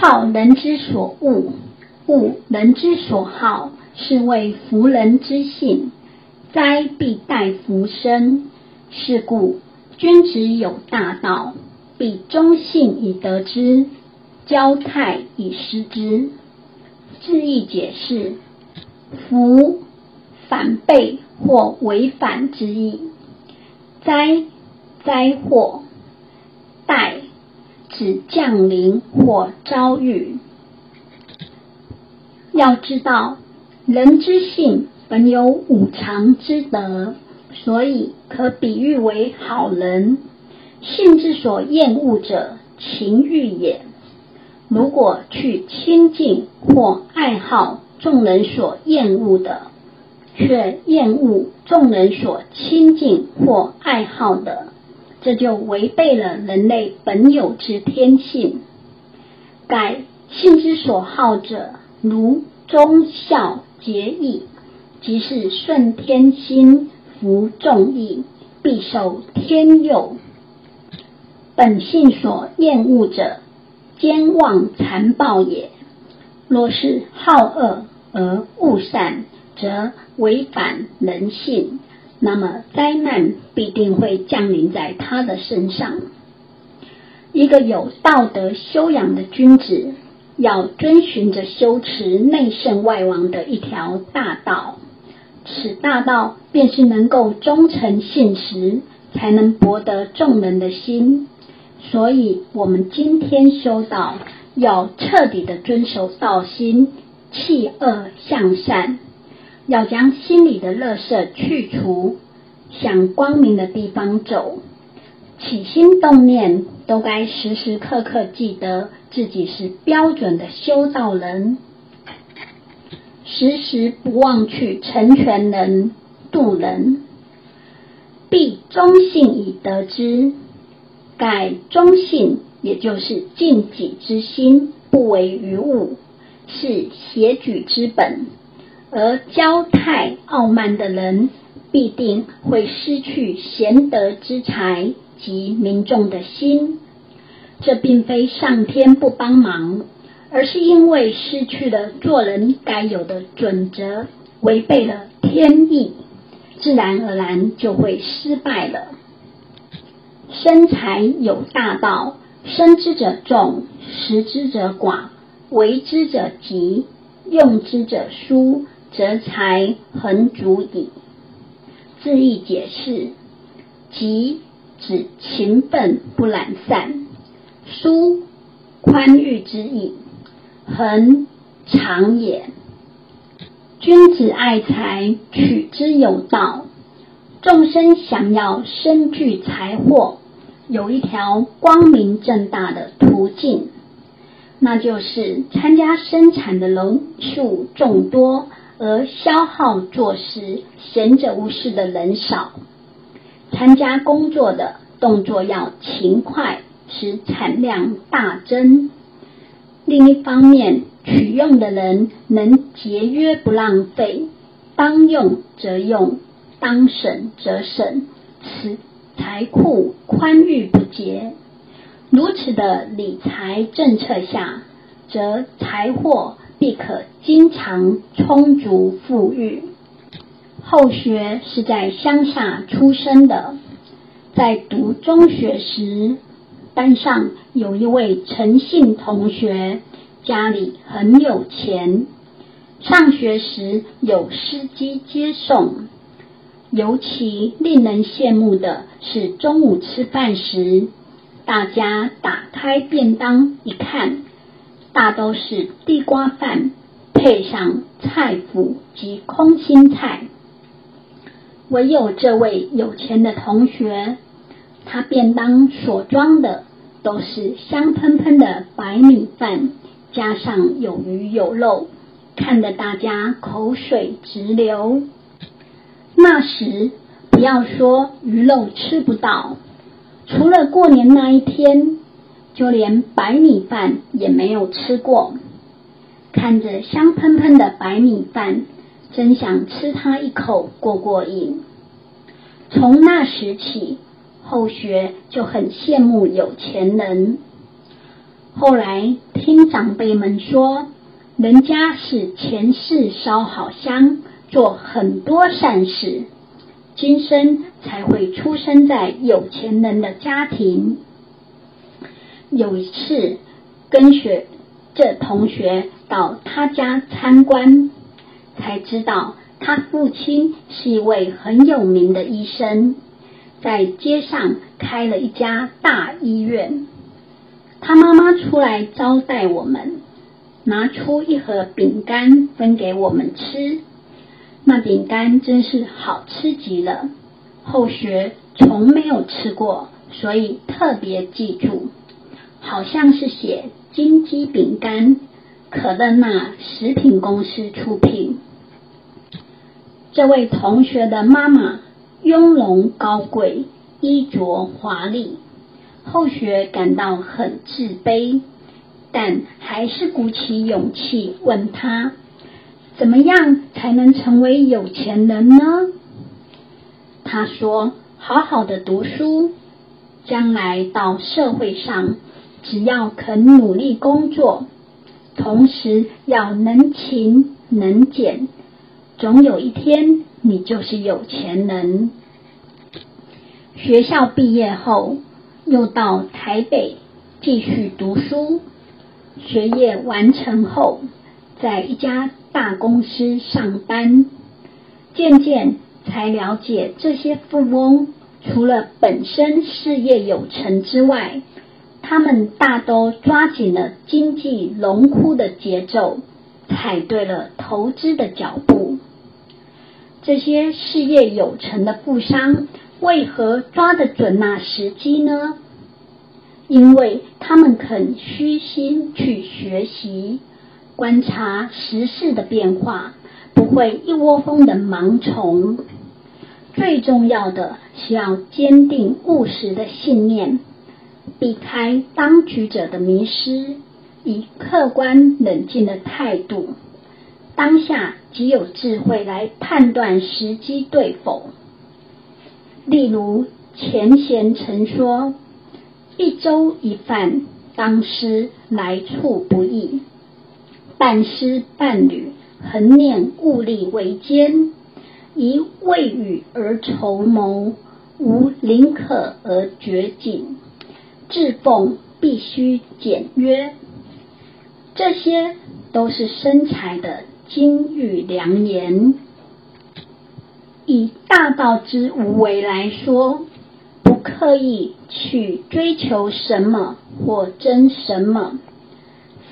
好人之所恶，恶人之所好，是谓福人之性。灾必待福生，是故君子有大道，必忠信以得之，交泰以失之。字义解释：福反背或违反之意，灾灾祸，待指降临或遭遇。要知道，人之性本有五常之德，所以可比喻为好人。性之所厌恶者，情欲也。如果去亲近或爱好众人所厌恶的，却厌恶众人所亲近或爱好的，这就违背了人类本有之天性。改性之所好者，如忠孝节义，即是顺天心、服众义，必受天佑。本性所厌恶者，奸妄残暴也。若是好恶而恶善，则违反人性，那么灾难必定会降临在他的身上。一个有道德修养的君子，要遵循着修持内圣外王的一条大道。此大道便是能够忠诚信实，才能博得众人的心。所以，我们今天修道，要彻底的遵守道心，弃恶向善，要将心里的垃圾去除，向光明的地方走。起心动念都该时时刻刻记得自己是标准的修道人，时时不忘去成全人、度人，必忠信以得之。改忠信，也就是尽己之心，不为于物，是协举之本。而骄态傲慢的人，必定会失去贤德之才及民众的心。这并非上天不帮忙，而是因为失去了做人该有的准则，违背了天意，自然而然就会失败了。生财有大道，生之者众，食之者寡，为之者急，用之者疏，则财恒足矣。字义解释：急指勤奋不懒散，疏宽裕之意，恒长也。君子爱财，取之有道。众生想要身具财货。有一条光明正大的途径，那就是参加生产的人数众多，而消耗做事、闲着无事的人少。参加工作的动作要勤快，使产量大增。另一方面，取用的人能节约不浪费，当用则用，当省则省。此财库宽裕不竭，如此的理财政策下，则财货必可经常充足富裕。后学是在乡下出生的，在读中学时，班上有一位陈姓同学，家里很有钱，上学时有司机接送。尤其令人羡慕的是，中午吃饭时，大家打开便当一看，大都是地瓜饭配上菜脯及空心菜。唯有这位有钱的同学，他便当所装的都是香喷喷的白米饭，加上有鱼有肉，看得大家口水直流。那时，不要说鱼肉吃不到，除了过年那一天，就连白米饭也没有吃过。看着香喷喷的白米饭，真想吃它一口过过瘾。从那时起，后学就很羡慕有钱人。后来听长辈们说，人家是前世烧好香，做很多善事，今生才会出生在有钱人的家庭。有一次，跟学这同学到他家参观，才知道他父亲是一位很有名的医生，在街上开了一家大医院。他妈妈出来招待我们，拿出一盒饼干分给我们吃。那饼干真是好吃极了，后学从没有吃过，所以特别记住。好像是写金鸡饼干，可乐那食品公司出品。这位同学的妈妈雍容高贵，衣着华丽。后学感到很自卑，但还是鼓起勇气问他：怎么样才能成为有钱人呢？他说：好好的读书，将来到社会上。只要肯努力工作，同时要能勤能俭，总有一天你就是有钱人。学校毕业后，又到台北继续读书。学业完成后，在一家大公司上班，渐渐才了解这些富翁除了本身事业有成之外，他们大都抓紧了经济荣枯的节奏，踩对了投资的脚步。这些事业有成的富商为何抓得准那时机呢？因为他们肯虚心去学习，观察时事的变化，不会一窝蜂的盲从。最重要的是要坚定务实的信念。避开当局者的迷失，以客观冷静的态度，当下即有智慧来判断时机对否。例如钱贤曾说：“一粥一饭，当思来处不易；半丝半缕，恒念物力维艰。宜未雨而绸缪，无临渴而掘井。”志奉必须简约，这些都是身材的金玉良言。以大道之无为来说，不刻意去追求什么或争什么，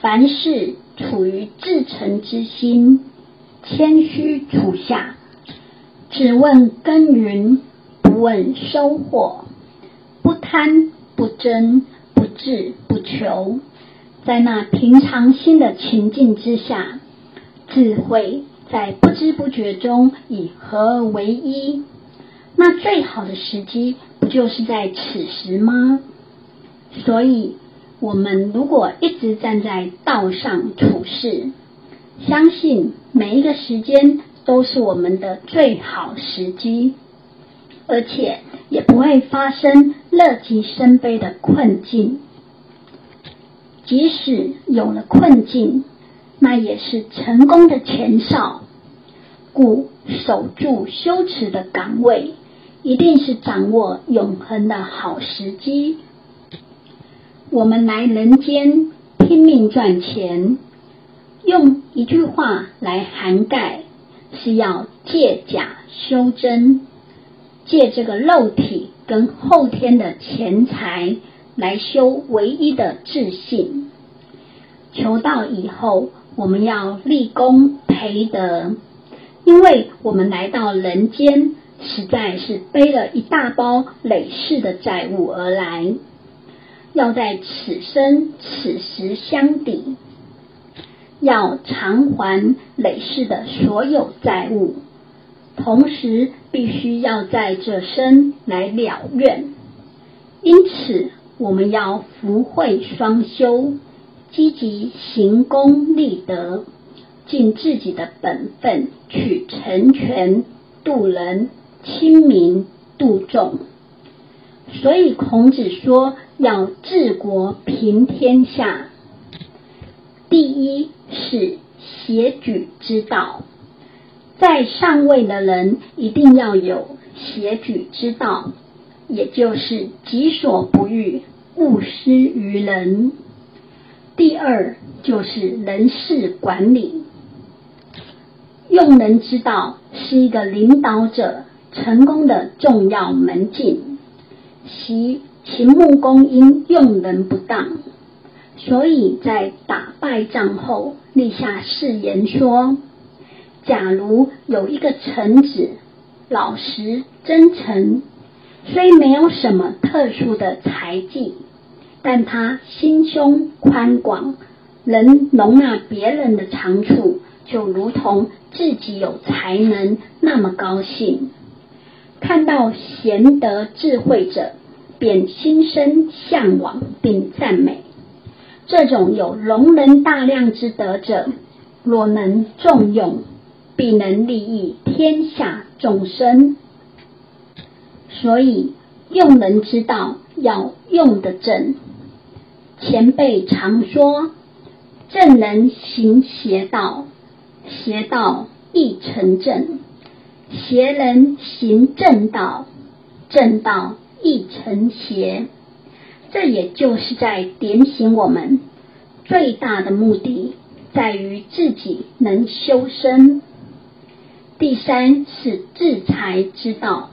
凡事处于至诚之心，谦虚处下，只问耕耘，不问收获，不贪。不争，不智，不求，在那平常心的情境之下，智慧在不知不觉中以合而为一。那最好的时机，不就是在此时吗？所以，我们如果一直站在道上处事，相信每一个时间都是我们的最好时机。而且也不会发生乐极生悲的困境。即使有了困境，那也是成功的前哨。故守住修持的岗位，一定是掌握永恒的好时机。我们来人间拼命赚钱，用一句话来涵盖，是要借假修真。借这个肉体跟后天的钱财来修唯一的自信，求道以后，我们要立功培德，因为我们来到人间，实在是背了一大包累世的债务而来，要在此生此时相抵，要偿还累世的所有债务。同时，必须要在这生来了愿，因此我们要福慧双修，积极行功立德，尽自己的本分去成全度人、亲民、度众。所以孔子说要治国平天下，第一是协举之道，在上位的人一定要有协举之道，也就是己所不欲，勿施于人。第二就是人事管理，用人之道是一个领导者成功的重要门径。其秦穆公因用人不当，所以在打败仗后立下誓言说：假如有一个臣子老实真诚，虽没有什么特殊的才技。但他心胸宽广，能容纳别人的长处，就如同自己有才能那么高兴。看到贤德智慧者，便心生向往并赞美。这种有容人大量之德者，若能重用，必能利益天下众生。所以用人之道要用得正。前辈常说：“正人行邪道，邪道亦成正；邪人行正道，正道亦成邪。”这也就是在点醒我们，最大的目的在于自己能修身。第三是治财之道，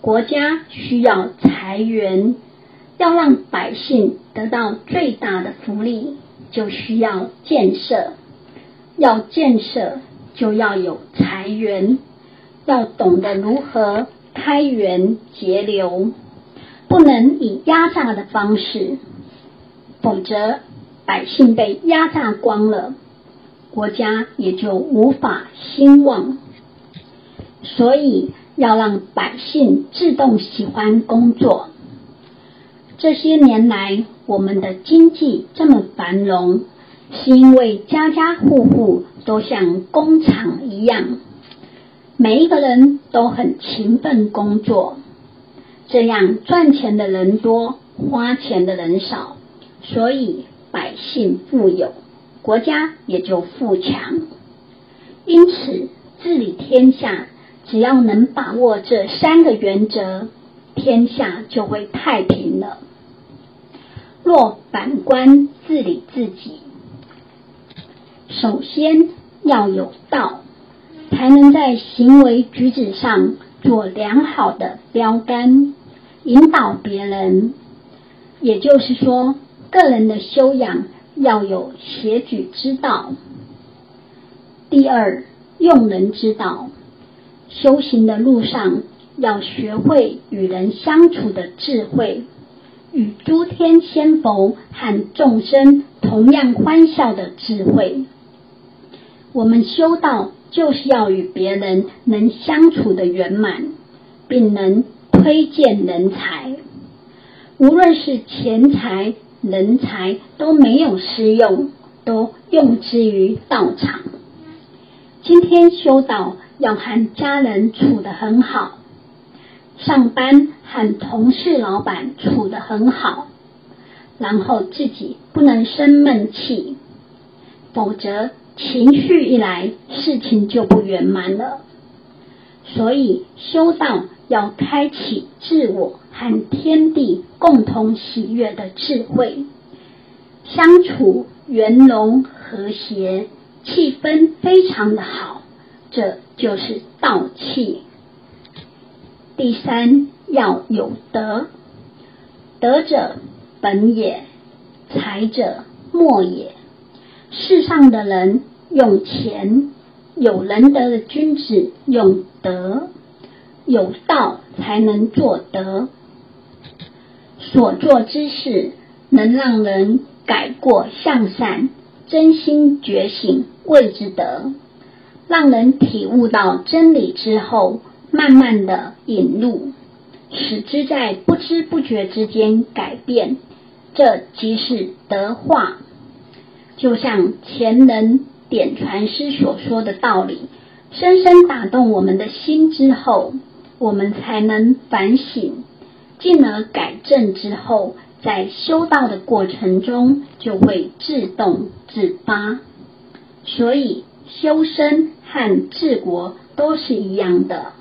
国家需要财源。要让百姓得到最大的福利，就需要建设。要建设，就要有财源，要懂得如何开源节流，不能以压榨的方式，否则百姓被压榨光了，国家也就无法兴旺。所以要让百姓自动喜欢工作。这些年来，我们的经济这么繁荣，是因为家家户户都像工厂一样，每一个人都很勤奋工作，这样赚钱的人多，花钱的人少，所以百姓富有，国家也就富强。因此，治理天下，只要能把握这三个原则，天下就会太平了。若反观治理自己，首先要有道，才能在行为举止上做良好的标杆，引导别人。也就是说，个人的修养要有协举之道。第二，用人之道，修行的路上要学会与人相处的智慧。与诸天仙佛和众生同样欢笑的智慧，我们修道就是要与别人能相处的圆满，并能推荐人才。无论是钱财、人才都没有失用，都用之于道场。今天修道要和家人处得很好。上班和同事、老板处得很好，然后自己不能生闷气，否则情绪一来，事情就不圆满了。所以修道要开启自我和天地共同喜悦的智慧，相处圆融和谐，气氛非常的好，这就是道气。第三要有德，德者本也，才者末也。世上的人用钱，有仁德的君子用德，有道才能做德。所做之事能让人改过向善，真心觉醒，谓之德。让人体悟到真理之后。慢慢的引入，使之在不知不觉之间改变，这即是德化。就像前人点传师所说的道理，深深打动我们的心之后，我们才能反省，进而改正之后，在修道的过程中就会自动自发。所以修身和治国都是一样的。